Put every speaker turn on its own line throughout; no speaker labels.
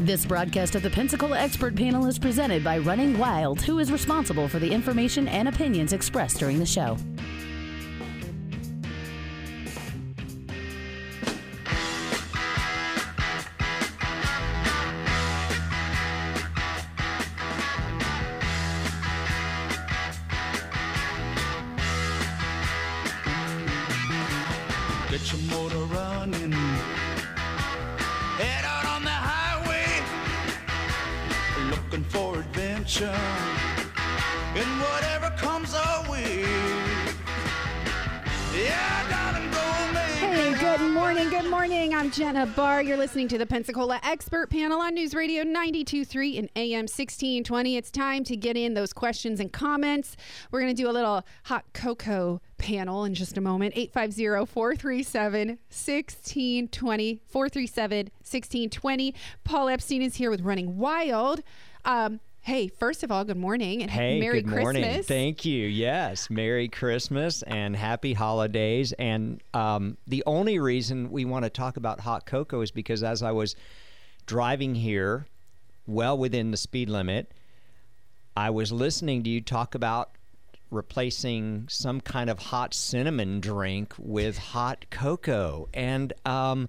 This broadcast of the Pensacola Expert Panel is presented by Running Wild, who is responsible for the information and opinions expressed during the show.
Jenna Barr. You're listening to the Pensacola Expert Panel on News Radio 923 and AM 1620. It's time to get in those questions and comments. We're going to do a little hot cocoa panel in just a moment. 850 437 1620. 437 1620. Paul Epstein is here with Running Wild. Um, hey, first of all, good morning and
Hey,
Merry
good
Christmas.
morning. Thank you. Yes, Merry Christmas and Happy Holidays. And um, the only reason we want to talk about hot cocoa is because as I was driving here, well within the speed limit, I was listening to you talk about replacing some kind of hot cinnamon drink with hot cocoa. And um,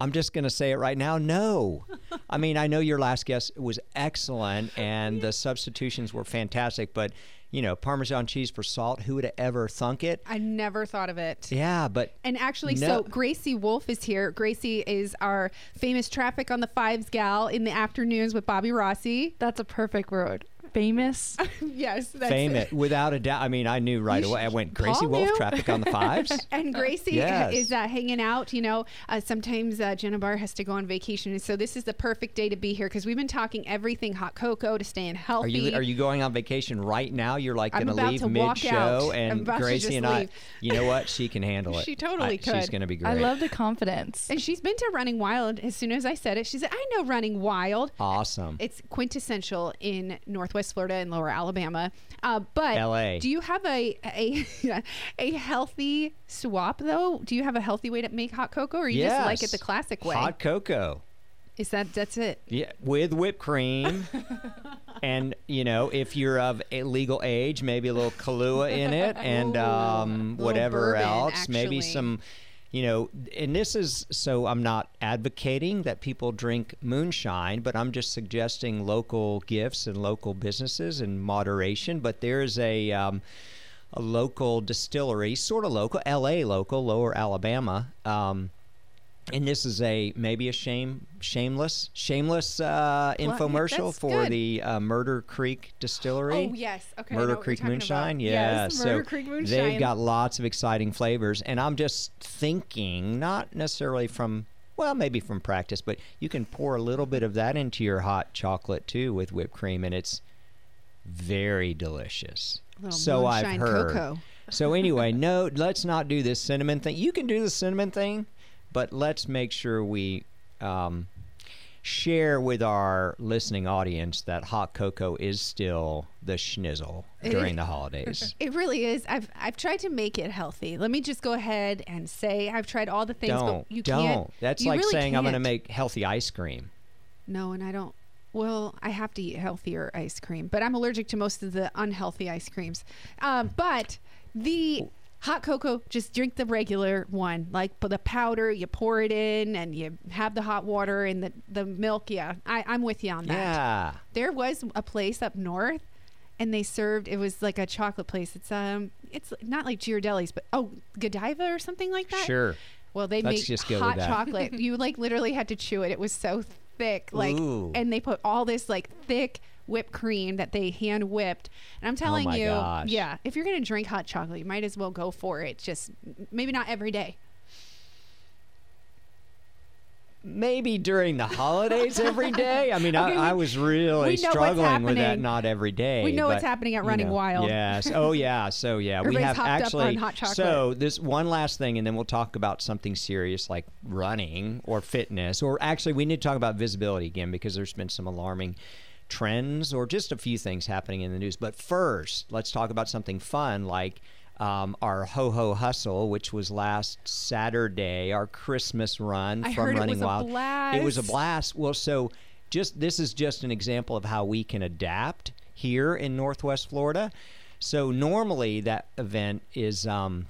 I'm just going to say it right now no. I mean, I know your last guest was excellent and the substitutions were fantastic, but, you know, Parmesan cheese for salt, who would have ever thunk it?
I never thought of it.
Yeah, but
And actually,
No.
so Gracie Wolf is here. Gracie is our famous traffic on the fives gal in the afternoons with Bobby Rossi.
That's a perfect word. Famous.
yes, that's
famous,
it.
without a doubt. I mean, I knew right
You
away. I went Gracie
Paul
Wolf,
knew.
traffic on the fives.
And Gracie
Yes.
is uh, hanging out. You know, uh, sometimes uh, Jenna Barr has to go on vacation, and so this is the perfect day to be here because we've been talking everything hot cocoa to staying
Are
healthy.
you are you going on vacation right now? You're like going to leave mid show, and Gracie
just
and I,
leave.
you know what? She can handle it.
She totally
I- She's going to be great.
I love the confidence.
And she's been to Running Wild. As soon as I said it, she said, "I know Running Wild."
Awesome.
It's quintessential in Northwest Florida and Lower Alabama. Uh, but
LA.
do you have a a a healthy swap though? Do you have a healthy way to make hot cocoa, or you just like it the classic way?
Hot cocoa.
Is that that's it?
Yeah, with whipped cream. and, you know, if you're of a legal age, maybe a little Kahlua in it and um, whatever
bourbon,
else. Maybe some, you know, and this is so I'm not advocating that people drink moonshine, but I'm just suggesting local gifts and local businesses in moderation. But there's a, um, a local distillery, sort of local, LA local, Lower Alabama. Um, and this is a maybe a shame shameless shameless uh, infomercial
that's
for
good.
the uh, Murder Creek Distillery.
Oh yes, okay.
Murder Creek Moonshine, yeah.
Yes,
so
Creek Moonshine.
they've got lots of exciting flavors, and I'm just thinking, not necessarily from, well, maybe from practice, but you can pour a little bit of that into your hot chocolate too with whipped cream, and it's very delicious.
Little
so I've heard.
cocoa.
So anyway, no, let's not do this cinnamon thing. You can do the cinnamon thing, but let's make sure we um, share with our listening audience that hot cocoa is still the schnizzle during the holidays.
It really is. I've I've tried to make it healthy. Let me just go ahead and say I've tried all the things,
don't
but you
don't.
can't.
That's
you
like
really
saying I'm going to make healthy ice cream.
No, and I don't. Well, I have to eat healthier ice cream, but I'm allergic to most of the unhealthy ice creams. Um, but the hot cocoa, just drink the regular one, like put the powder. You pour it in, and you have the hot water and the the milk. Yeah, I, I'm with you on that.
Yeah.
There was a place up north, and they served. It was like a chocolate place. It's um, it's not like Ghirardelli's, but oh, Godiva or something like that.
Sure.
Well, they
Let's
make
just go with
hot
that.
chocolate. you like literally had to chew it. It was so thick, like,
Ooh.
and they put all this like thick whipped cream that they hand whipped. And I'm oh telling
Oh
you,
gosh.
yeah, if you're gonna drink hot chocolate, you might as well go for it. Just maybe not every day.
Maybe during the holidays every day. I mean,
Okay,
I, I was really struggling with that. Not every day.
We know what's happening at
you
Running
know,
Wild.
Yes. Oh yeah. So yeah, we have actually.
on hot chocolate.
So this one last thing, and then we'll talk about something serious like running or fitness, or actually we need to talk about visibility again because there's been some alarming trends or just a few things happening in the news. But first, let's talk about something fun like um, our Ho Ho Hustle, which was last Saturday, our Christmas run
I
from
it
Running
was a
Wild. It was a
blast.
blast. Well, so just this is just an example of how we can adapt here in Northwest Florida. So normally that event is um,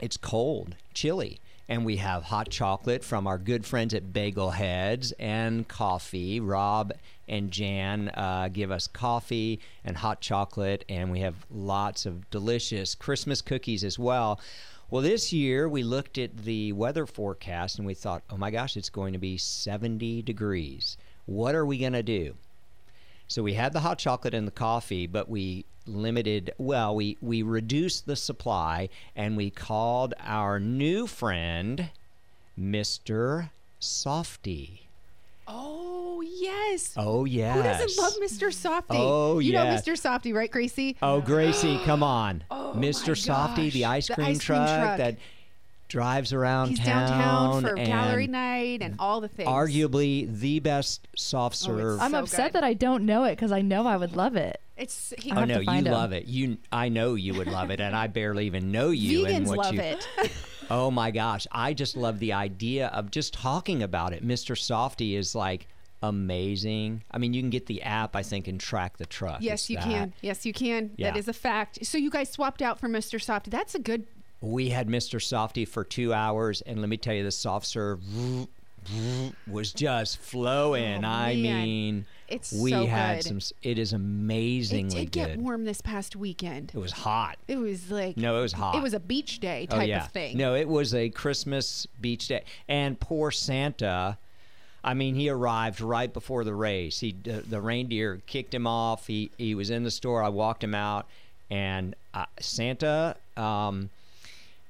it's cold, chilly, and we have hot chocolate from our good friends at Bagel Heads and coffee. Rob and Jan uh, give us coffee and hot chocolate, and we have lots of delicious Christmas cookies as well. Well, this year we looked at the weather forecast and we thought, oh my gosh, it's going to be 70 degrees. What are we going to do? So we had the hot chocolate and the coffee, but we limited, well, we, we reduced the supply and we called our new friend, Mr. Softy.
Oh yes.
Oh, yes.
Who doesn't love Mr. Softy?
Oh,
you know. Mr. Softy, right, Gracie?
Oh, Gracie, come on.
Oh,
Mr. Softy, the ice
The
cream,
ice cream
truck,
truck.
that drives around
He's
town.
downtown for gallery night and all the things.
Arguably the best soft
Oh,
serve.
I'm
so
upset
good.
that I don't know it because I know I would love it.
It's he,
I
Oh
have
no, you
find 'em.
love it. You, I know you would love it, and I barely even know you. and
vegans
what
love
you,
it.
Oh my gosh, I just love the idea of just talking about it. Mr. Softy is like amazing. I mean, you can get the app, I think, and track the truck.
yes,
It's
you
that.
can. Yes, you can.
Yeah.
That is a fact. So you guys swapped out for Mr. Softy. That's a good.
We had Mr. Softy for two hours, and let me tell you, the soft serve was just flowing.
Oh,
I mean,
It's
we
so
had
good.
some. It is
It did get
good.
warm this past weekend.
It was hot.
It was like
No, it was hot.
It was a beach day type
oh yeah.
of thing.
No, it was a Christmas beach day, and poor Santa. I mean, he arrived right before the race. He the, the reindeer kicked him off. He he was in the store. I walked him out, and uh, Santa. Um,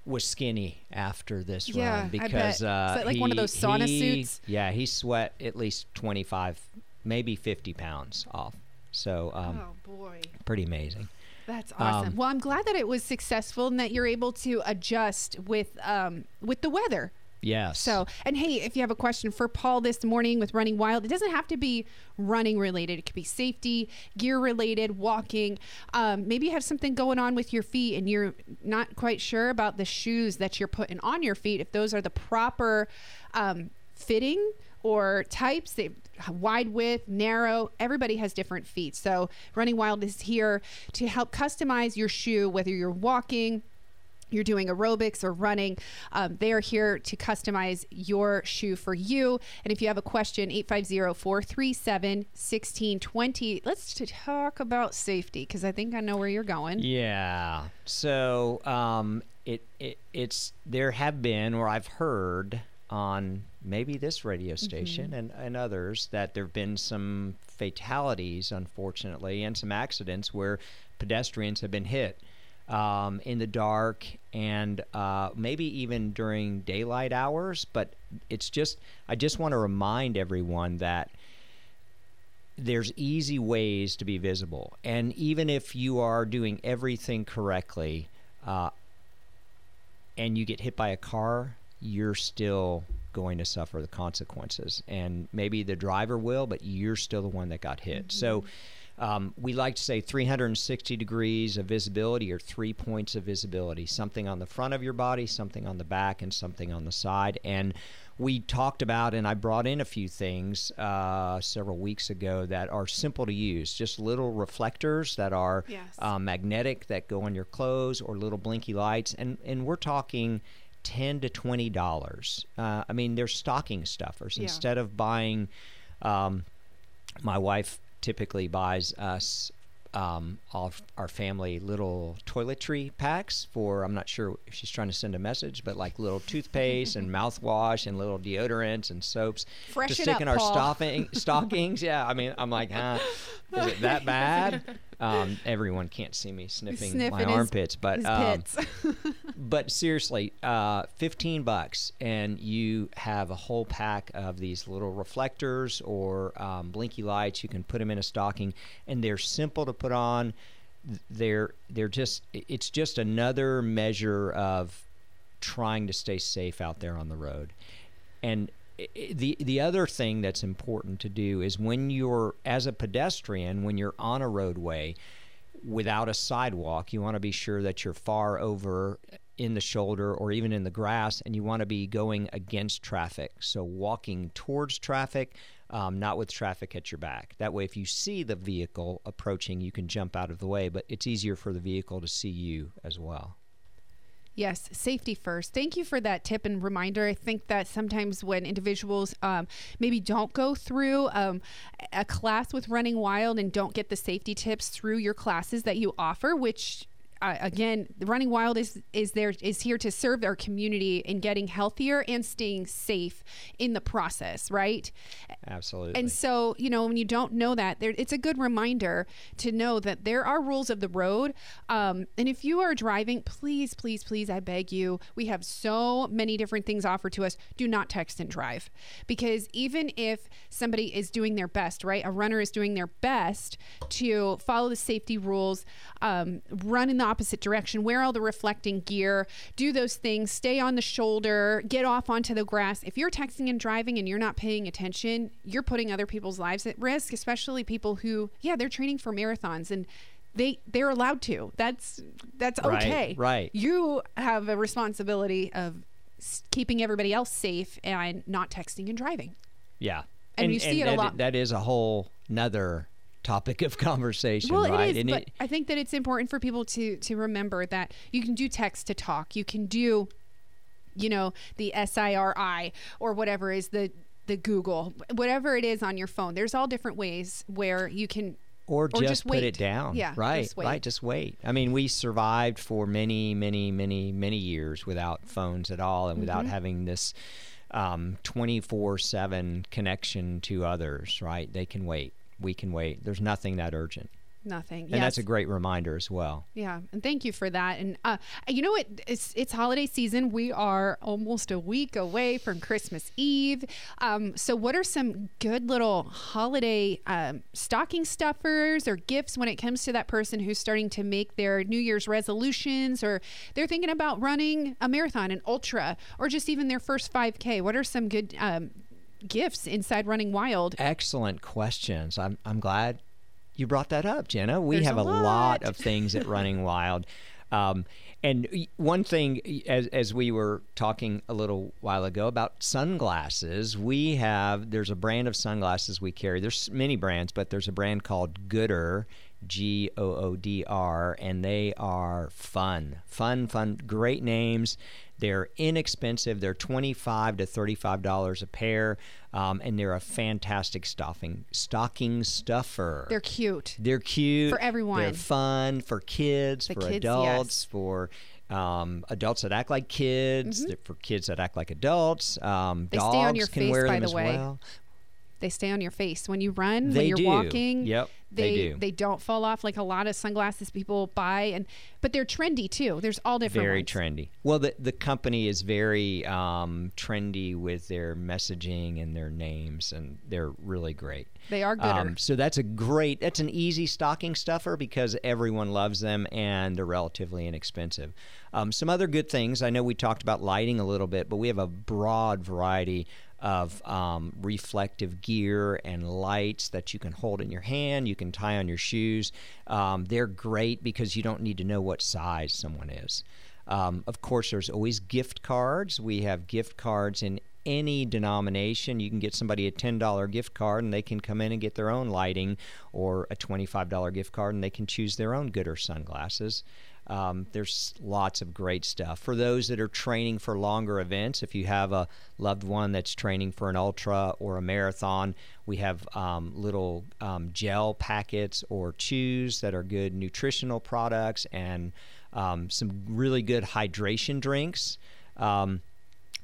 was skinny after this
Yeah,
run because uh,
like one of those sauna
he-
suits?
Yeah, he sweat at least twenty five, maybe fifty pounds off. So um,
oh boy.
pretty amazing.
That's awesome.
Um,
well, I'm glad that it was successful and that you're able to adjust with um, with the weather.
Yes.
So, and hey, if you have a question for Paul this morning with Running Wild, it doesn't have to be running related. It could be safety, gear related, walking. Um, maybe you have something going on with your feet and you're not quite sure about the shoes that you're putting on your feet, if those are the proper um, fitting or types, they wide width, narrow. Everybody has different feet. So, Running Wild is here to help customize your shoe, whether you're walking you're doing aerobics or running, um, they are here to customize your shoe for you. And if you have a question, 850 437 1620. Let's talk about safety because I think I know where you're going.
Yeah. So um, it, it it's there have been, or I've heard on maybe this radio station and, and others that there have been some fatalities, unfortunately, and some accidents where pedestrians have been hit um, in the dark and uh, maybe even during daylight hours. But it's just, I just want to remind everyone that there's easy ways to be visible. And even if you are doing everything correctly uh, and you get hit by a car, you're still going to suffer the consequences. And maybe the driver will, but you're still the one that got hit. So um, we like to say 360 degrees of visibility or three points of visibility something on the front of your body, something on the back, and something on the side. And we talked about, and I brought in a few things uh, several weeks ago that are simple to use, just little reflectors that are
Yes.
uh, magnetic that go on your clothes, or little blinky lights, and and we're talking ten to twenty dollars. Uh, I mean, they're stocking stuffers
Yeah.
instead of buying. Um, my wife typically buys us um, all our family little toiletry packs for I'm not sure if she's trying to send a message, but like little toothpaste and mouthwash and little deodorants and soaps to
Freshen
stick
up,
in our
Paul.
stopping, stockings. Yeah, I mean, I'm like, huh, is it that bad? Um, everyone can't see me sniffing
Sniffing
my
his-
armpits, but
His
um, but seriously, uh, 15 bucks, and you have a whole pack of these little reflectors or um, blinky lights. You can put them in a stocking, and they're simple to put on. They're they're just it's just another measure of trying to stay safe out there on the road. And the the other thing that's important to do is when you're as a pedestrian, when you're on a roadway without a sidewalk, you want to be sure that you're far over in the shoulder or even in the grass, and you want to be going against traffic. So walking towards traffic. um, not with traffic at your back. That way, if you see the vehicle approaching, you can jump out of the way, but it's easier for the vehicle to see you as well.
Yes, safety first. Thank you for that tip and reminder. I think that sometimes when individuals um, maybe don't go through um, a class with Running Wild and don't get the safety tips through your classes that you offer, which uh, again, Running Wild is is there is here to serve our community in getting healthier and staying safe in the process, right?
Absolutely.
And so, you know, when you don't know that, there, it's a good reminder to know that there are rules of the road. Um, and if you are driving, please, please, please, I beg you, we have so many different things offered to us. Do not text and drive. Because even if somebody is doing their best, right? A runner is doing their best to follow the safety rules, um, run in the opposite direction, wear all the reflecting gear, do those things, stay on the shoulder, get off onto the grass. If you're texting and driving and you're not paying attention, you're putting other people's lives at risk, especially people who, yeah, they're training for marathons and they they're allowed to. That's that's okay.
right. right.
You have a responsibility of keeping everybody else safe and not texting and driving.
yeah.
And you see it a lot-
That is a whole nother topic of conversation,
Well,
right?
it is,
and
but I think that it's important for people to to remember that you can do text to talk. You can do, you know, the SIRI or whatever is the the Google, whatever it is on your phone. There's all different ways where you can.
or just,
just
put
wait.
it down.
Yeah,
right,
just wait.
right. Just wait. I mean, we survived for many, many, many, many years without phones at all, and
Mm-hmm.
without having this um, twenty-four-seven connection to others. Right? They can wait. We can wait. There's nothing that urgent,
Nothing.
and that's a great reminder as well.
Yeah, and thank you for that. And uh, you know what? It's it's holiday season. We are almost a week away from Christmas Eve. Um, so, what are some good little holiday um, stocking stuffers or gifts when it comes to that person who's starting to make their New Year's resolutions, or they're thinking about running a marathon, an ultra, or just even their first 5K? What are some good um, gifts inside Running Wild?
Excellent questions. I'm I'm glad you brought that up, Jenna. We
There's
have
a
lot.
lot.
of things at Running Wild. Um, and one thing, as, as we were talking a little while ago about sunglasses, we have, there's a brand of sunglasses we carry. There's many brands, but there's a brand called Goodr, G O O D R, and they are fun. Fun, fun, great names. They're inexpensive. They're twenty-five to thirty-five dollars a pair, um, and they're a fantastic stuffing stocking stuffer.
They're cute.
They're cute
For everyone.
They're fun for kids,
The
for
kids,
adults,
yes.
for um, adults that act like kids, they're for kids that act like adults. Um,
Mm-hmm.
Dogs can
face,
wear them
the
as
way.
well.
They stay on your face when you run, when you're
do.
walking.
Yep, they do.
They don't fall off like a lot of sunglasses people buy, and but they're trendy too. There's all different.
Very
ones.
trendy. Well, the the company is very um, trendy with their messaging and their names, and they're really great.
They are gooder.
Um, so that's a great, that's an easy stocking stuffer because everyone loves them and they're relatively inexpensive. Um, some other good things. I know we talked about lighting a little bit, but we have a broad variety of um, reflective gear and lights that you can hold in your hand, you can tie on your shoes. Um, they're great because you don't need to know what size someone is. Um, of course, there's always gift cards. We have gift cards in any denomination. You can get somebody a $10 gift card and they can come in and get their own lighting, or a $25 gift card and they can choose their own Goodr sunglasses. Um, there's lots of great stuff. For those that are training for longer events, if you have a loved one that's training for an ultra or a marathon, we have um, little um, gel packets or chews that are good nutritional products and um, some really good hydration drinks. Um,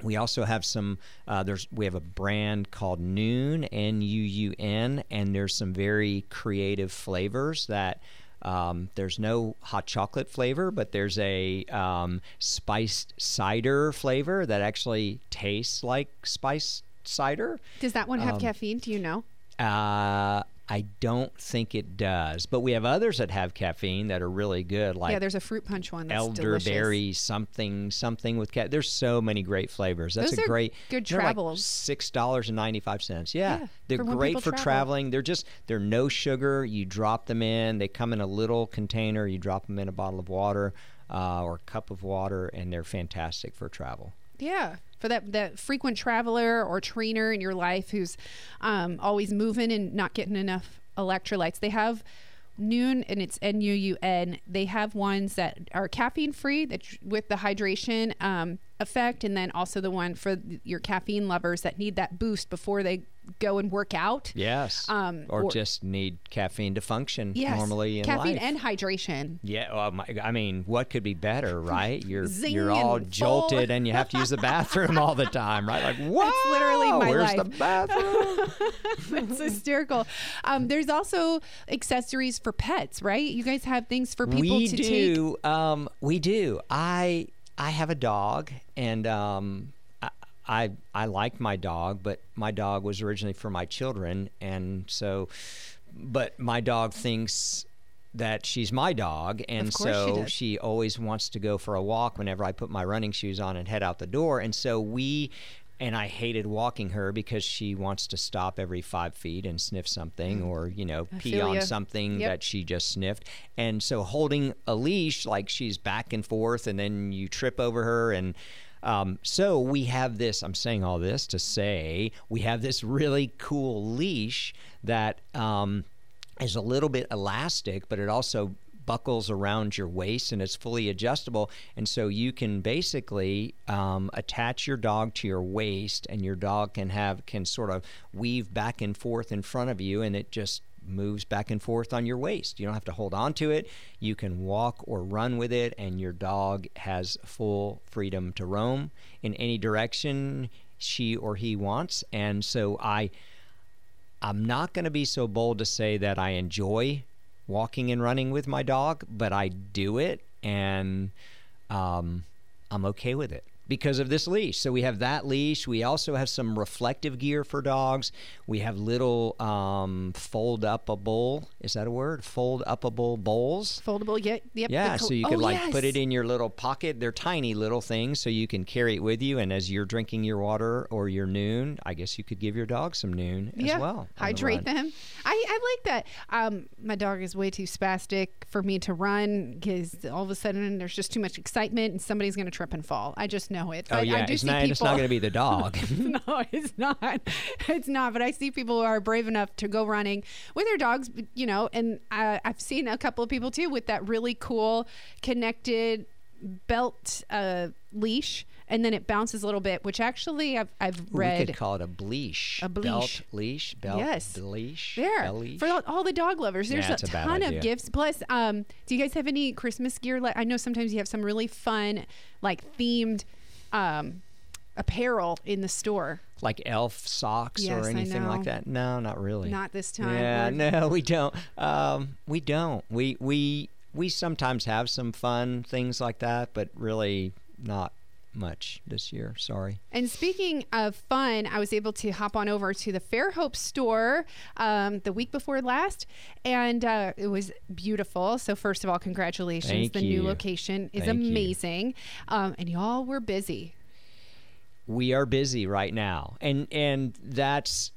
we also have some. Uh, there's we have a brand called Nuun N U U N, and there's some very creative flavors that. Um, there's no hot chocolate flavor, but there's a um, spiced cider flavor that actually tastes like spiced cider.
Does that one have
um,
caffeine? Do you know?
Uh, I don't think it does, but we have others that have caffeine that are really good, like
yeah, there's a fruit punch one that's delicious.
elderberry something something with cat. There's so many great flavors. That's
Those
a great
good
they're like
travels.
Six dollars and ninety five cents. Yeah,
Yeah,
they're great for
travel.
traveling. They're just they're no sugar. You drop them in. They come in a little container. You drop them in a bottle of water uh, or a cup of water, and they're fantastic for travel.
Yeah. For that, that frequent traveler or trainer in your life who's um, always moving and not getting enough electrolytes, they have Nuun and it's N U U N. They have ones that are caffeine free that with the hydration um, effect, and then also the one for your caffeine lovers that need that boost before they go and work out.
Yes.
Um,
or,
or-
just need caffeine to function
Yes,
normally in
caffeine
life.
and hydration.
yeah, oh my, I mean, what could be better, right? You're
Zing
you're all jolted and you have to use the bathroom all the time, right? Like, what?
literally my
Where's
life.
the bathroom?
That's hysterical. Um, there's also accessories for pets, right? You guys have things for people
we
to take.
do. Um, we do. I I have a dog, and um, I, I like my dog, but my dog was originally for my children, and so, but my dog thinks that she's my dog and
course she
so she always wants to go for a walk whenever I put my running shoes on and head out the door and so we and I hated walking her because she wants to stop every five feet and sniff something mm. or you know
I
pee on
ya.
something
Yep.
that she just sniffed. And so holding a leash, like she's back and forth, and then you trip over her. And um, so we have this, I'm saying all this to say, we have this really cool leash that um, is a little bit elastic, but it also buckles around your waist and it's fully adjustable. And so you can basically um, attach your dog to your waist and your dog can have can sort of weave back and forth in front of you and it just moves back and forth on your waist. You don't have to hold on to it. You can walk or run with it and your dog has full freedom to roam in any direction she or he wants. And so i I'm not going to be so bold to say that I enjoy walking and running with my dog, but I do it and um, I'm okay with it because of this leash. So we have that leash. We also have some reflective gear for dogs. We have little um, fold upable, is that a word? Fold upable bowls.
Foldable, yep. yep
Yeah,
col-
so you
oh,
could like put it in your little pocket. They're tiny little things, so you can carry it with you. And as you're drinking your water or your Nuun, I guess you could give your dog some Nuun as well. on the
Hydrate them. I, I like that. Um, my dog is way too spastic for me to run because all of a sudden there's just too much excitement and somebody's going to trip and fall. I just know it.
Oh yeah,
I do
it's
see
not.
people.
It's not going to be the dog.
no, it's not. It's not. But I see people who are brave enough to go running with their dogs, you know, and I, I've seen a couple of people too with that really cool connected belt uh, leash, and then it bounces a little bit, which actually I've, I've
we
read.
could call it a bleach.
A
Belt leash. Belt
Yes.
leash.
there
leash.
for all, all the dog lovers. There's
Yeah,
a
a
ton of gifts. Plus, um, do you guys have any Christmas gear? Like I know sometimes you have some really fun, like themed um, apparel in the store.
like elf socks
Yes,
or anything like that? No, not really.
Not this time.
Yeah,
We're-
no, we don't. Um, we don't. We we we sometimes have some fun things like that, but really not much this year. Sorry.
And speaking of fun, I was able to hop on over to the Fairhope store um, the week before last, and uh, it was beautiful. So first of all, congratulations!
Thank
the new location is
Thank you.
amazing, um, and y'all were busy.
we are busy right now and and that's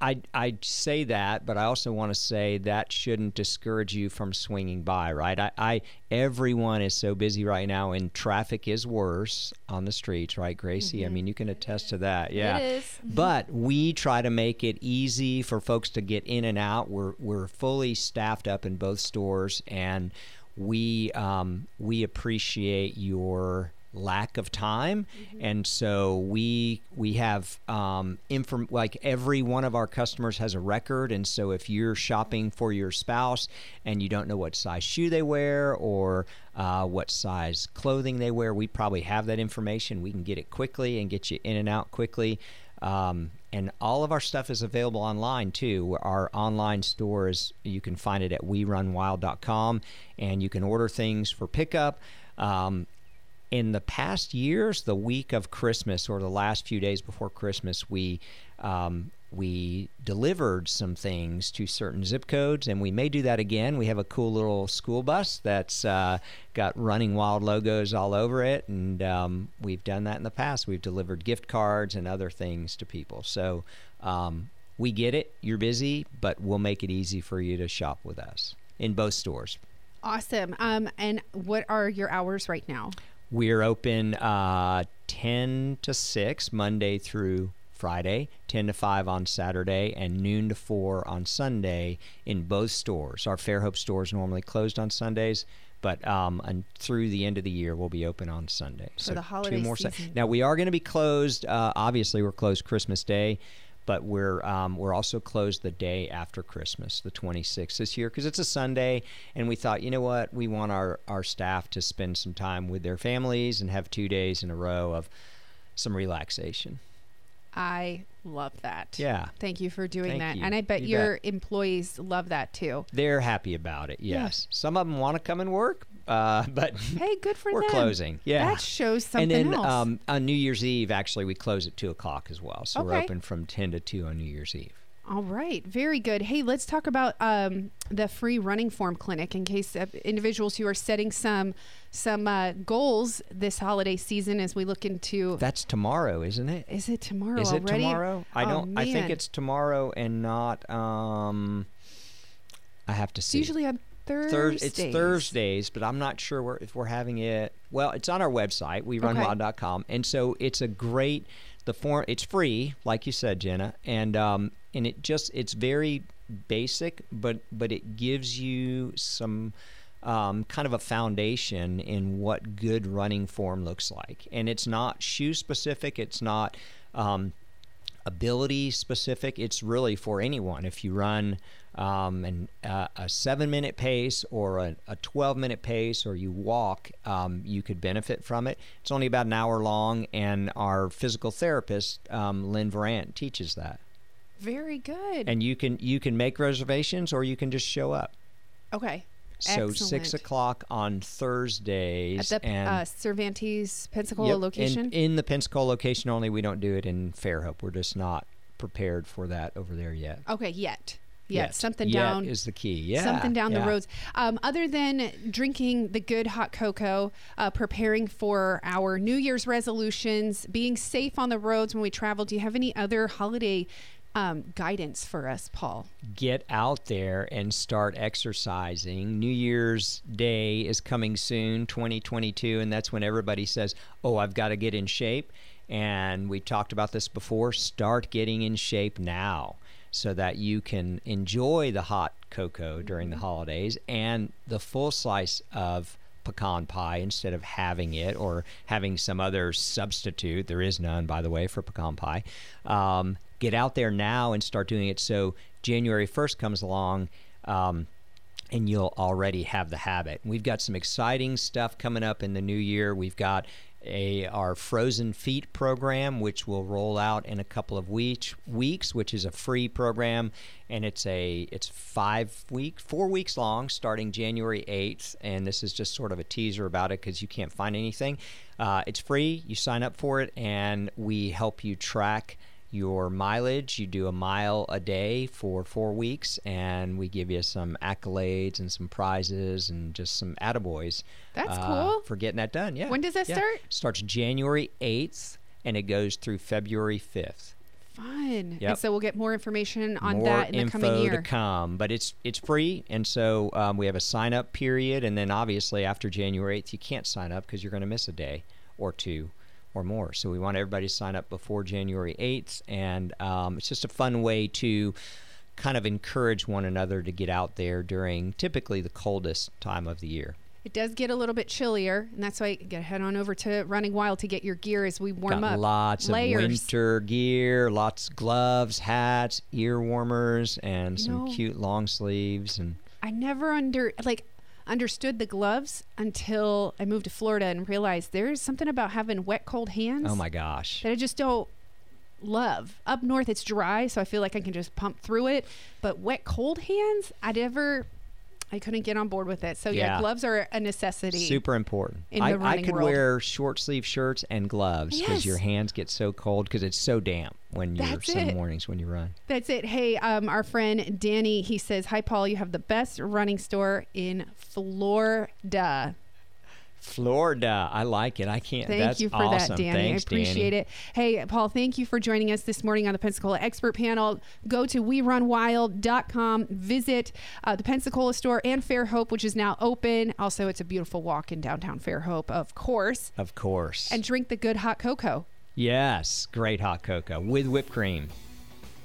I, I say that, but I also want to say that shouldn't discourage you from swinging by, right? I, I everyone is so busy right now, and traffic is worse on the streets, right, Gracie? I mean, you can attest to that, yeah.
Mm-hmm.
But we try to make it easy for folks to get in and out. We're we're fully staffed up in both stores, and we um, we appreciate your lack of time. And so we we have um inform like every one of our customers has a record. And so if you're shopping for your spouse and you don't know what size shoe they wear or uh, what size clothing they wear we probably have that information. We can get it quickly and get you in and out quickly. Um, and all of our stuff is available online too. Our online store is you can find it at werunwild.com, and you can order things for pickup. Um, in the past years, the week of Christmas or the last few days before Christmas, we um, we delivered some things to certain zip codes, and we may do that again. We have a cool little school bus that's uh, got Running Wild logos all over it, and um, we've done that in the past. We've delivered gift cards and other things to people. So um, we get it. You're busy, but we'll make it easy for you to shop with us in both stores.
Awesome. Um, and what are your hours right now?
We're open uh, 10 to 6 Monday through Friday, 10 to 5 on Saturday, and noon to 4 on Sunday in both stores. Our Fairhope store is normally closed on Sundays, but um, and through the end of the year, we'll be open on Sunday.
For the holiday
two more
season.
now we are going to be closed. Uh, obviously, we're closed Christmas Day, but we're um, we're also closed the day after Christmas, the 26th this year, because it's a Sunday, and we thought, you know what, we want our our staff to spend some time with their families and have two days in a row of some relaxation.
I love that.
Yeah.
Thank you for doing
Thank
that.
you.
And I bet
You
your employees love that too.
They're happy about it. Yes, some of them want to come and work, uh, but
Hey, good for
we're
them.
closing. Yeah,
That shows something
and then
else.
Um, on New Year's Eve, actually, we close at two o'clock as well. So we're open from ten to two on New Year's Eve.
All right, very good. Hey, let's talk about um, the free running form clinic in case uh, individuals who are setting some some uh, goals this holiday season as we look into.
That's tomorrow, isn't it?
is it tomorrow
Is it
already?
tomorrow? I
Oh,
don't. I think it's tomorrow and not. Um, I have to see.
usually on
Thurs-
Thursdays.
it's Thursdays, but I'm not sure where, if we're having it. Well, it's on our website, werunwild.com, and so it's a great. The form it's free, like you said, Jenna, and um, and it just it's very basic, but but it gives you some. Um, kind of a foundation in what good running form looks like, and it's not shoe specific. It's not um, ability specific. It's really for anyone. If you run um, an, uh, a seven minute pace or a, a 12 minute pace or you walk, um, you could benefit from it. It's only about an hour long, and our physical therapist, um, Lynn Varant, teaches that.
Very good.
And you can you can make reservations or you can just show up.
okay.
So six o'clock on Thursdays
At the
and
uh, Cervantes Pensacola
Yep,
location.
In, in the Pensacola location only. We don't do it in Fairhope. We're just not prepared for that over there yet.
okay, yet. Yet.
Yet.
Something
Yet
down.
is the key. Yeah,
something down the roads. Um, other than drinking the good hot cocoa, uh, preparing for our New Year's resolutions, being safe on the roads when we travel, do you have any other holiday um, guidance for us, Paul?
Get out there and start exercising. New Year's Day is coming soon, 2022, and that's when everybody says, "Oh, I've got to get in shape." And we talked about this before. Start getting in shape now so that you can enjoy the hot cocoa during the holidays and the full slice of pecan pie instead of having it or having some other substitute. There is none, by the way, for pecan pie. Um, get out there now and start doing it so January 1st comes along. Um, and you'll already have the habit. We've got some exciting stuff coming up in the new year. We've got a our frozen feet program which will roll out in a couple of weeks weeks which is a free program. And it's a it's 5 week 4 weeks long starting January 8th and this is just sort of a teaser about it cuz you can't find anything. Uh, it's free. You sign up for it and we help you track your mileage. You do a mile a day for four weeks, and we give you some accolades and some prizes and just some attaboys.
That's
uh,
cool.
For getting that done. Yeah.
When does that
Yeah.
start?
Starts January 8th, and it goes through February 5th.
Fun.
Yep.
And so we'll get more information on
More
that in the
info
coming year.
to come, but it's it's free, and so um, we have a sign up period, and then obviously after January 8th, you can't sign up because you're going to miss a day or two or more. So we want everybody to sign up before January 8th, and um, it's just a fun way to kind of encourage one another to get out there during typically the coldest time of the year.
It does get a little bit chillier, and that's why you gotta head on over to Running Wild to get your gear as we warm
Got
up.
lots
Layers.
of winter gear, lots of gloves, hats, ear warmers, and
You
some
know-
cute long sleeves and
I never under like understood the gloves until I moved to Florida and realized there's something about having wet, cold hands
oh my gosh.
that I just don't love. Up north, it's dry, so I feel like I can just pump through it. But wet, cold hands, I'd never, I couldn't get on board with it. So yeah,
Yeah.
gloves are a necessity.
Super important.
in
I,
the
I could
world.
wear short sleeve shirts and gloves because your hands get so cold because it's so damp when you're
That's
some
it.
mornings when you run.
That's it. Hey, um, our friend Danny, he says, "Hi, Paul. You have the best running store in Florida."
Florida. I like it. I can't.
Thank
that's
you for
awesome.
that, Danny.
Thanks,
I appreciate
Danny.
it. Hey, Paul, thank you for joining us this morning on the Pensacola Expert Panel. Go to werunwild.com, visit uh, the Pensacola store and Fairhope, which is now open. Also, it's a beautiful walk in downtown Fairhope, of course.
Of course.
And drink the good hot cocoa.
yes, great hot cocoa with whipped cream.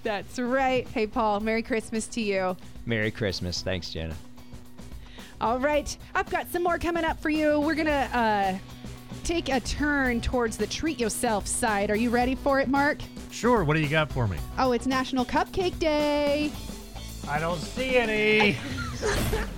That's right. Hey, Paul, Merry Christmas to you.
Merry Christmas. Thanks, Jenna.
All right, I've got some more coming up for you. We're going to uh, take a turn towards the treat yourself side. Are you ready for it, Mark?
Sure. What do you got for me?
Oh, it's National Cupcake Day.
I don't see any.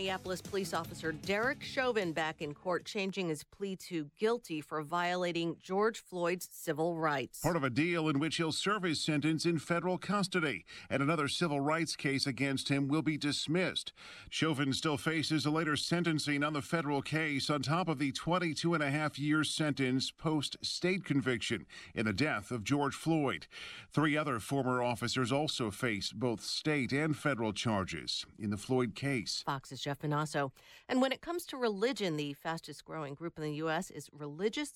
Minneapolis police officer Derek Chauvin back in court, changing his plea to guilty for violating George Floyd's civil rights.
Part of a deal in which he'll serve his sentence in federal custody, and another civil rights case against him will be dismissed. Chauvin still faces a later sentencing on the federal case on top of the 22 and a half year sentence post state conviction in the death of George Floyd. Three other former officers also face both state and federal charges in the Floyd case.
Fox's Jeff Monosso. And when it comes to religion, the fastest growing group in the U.S. is religiously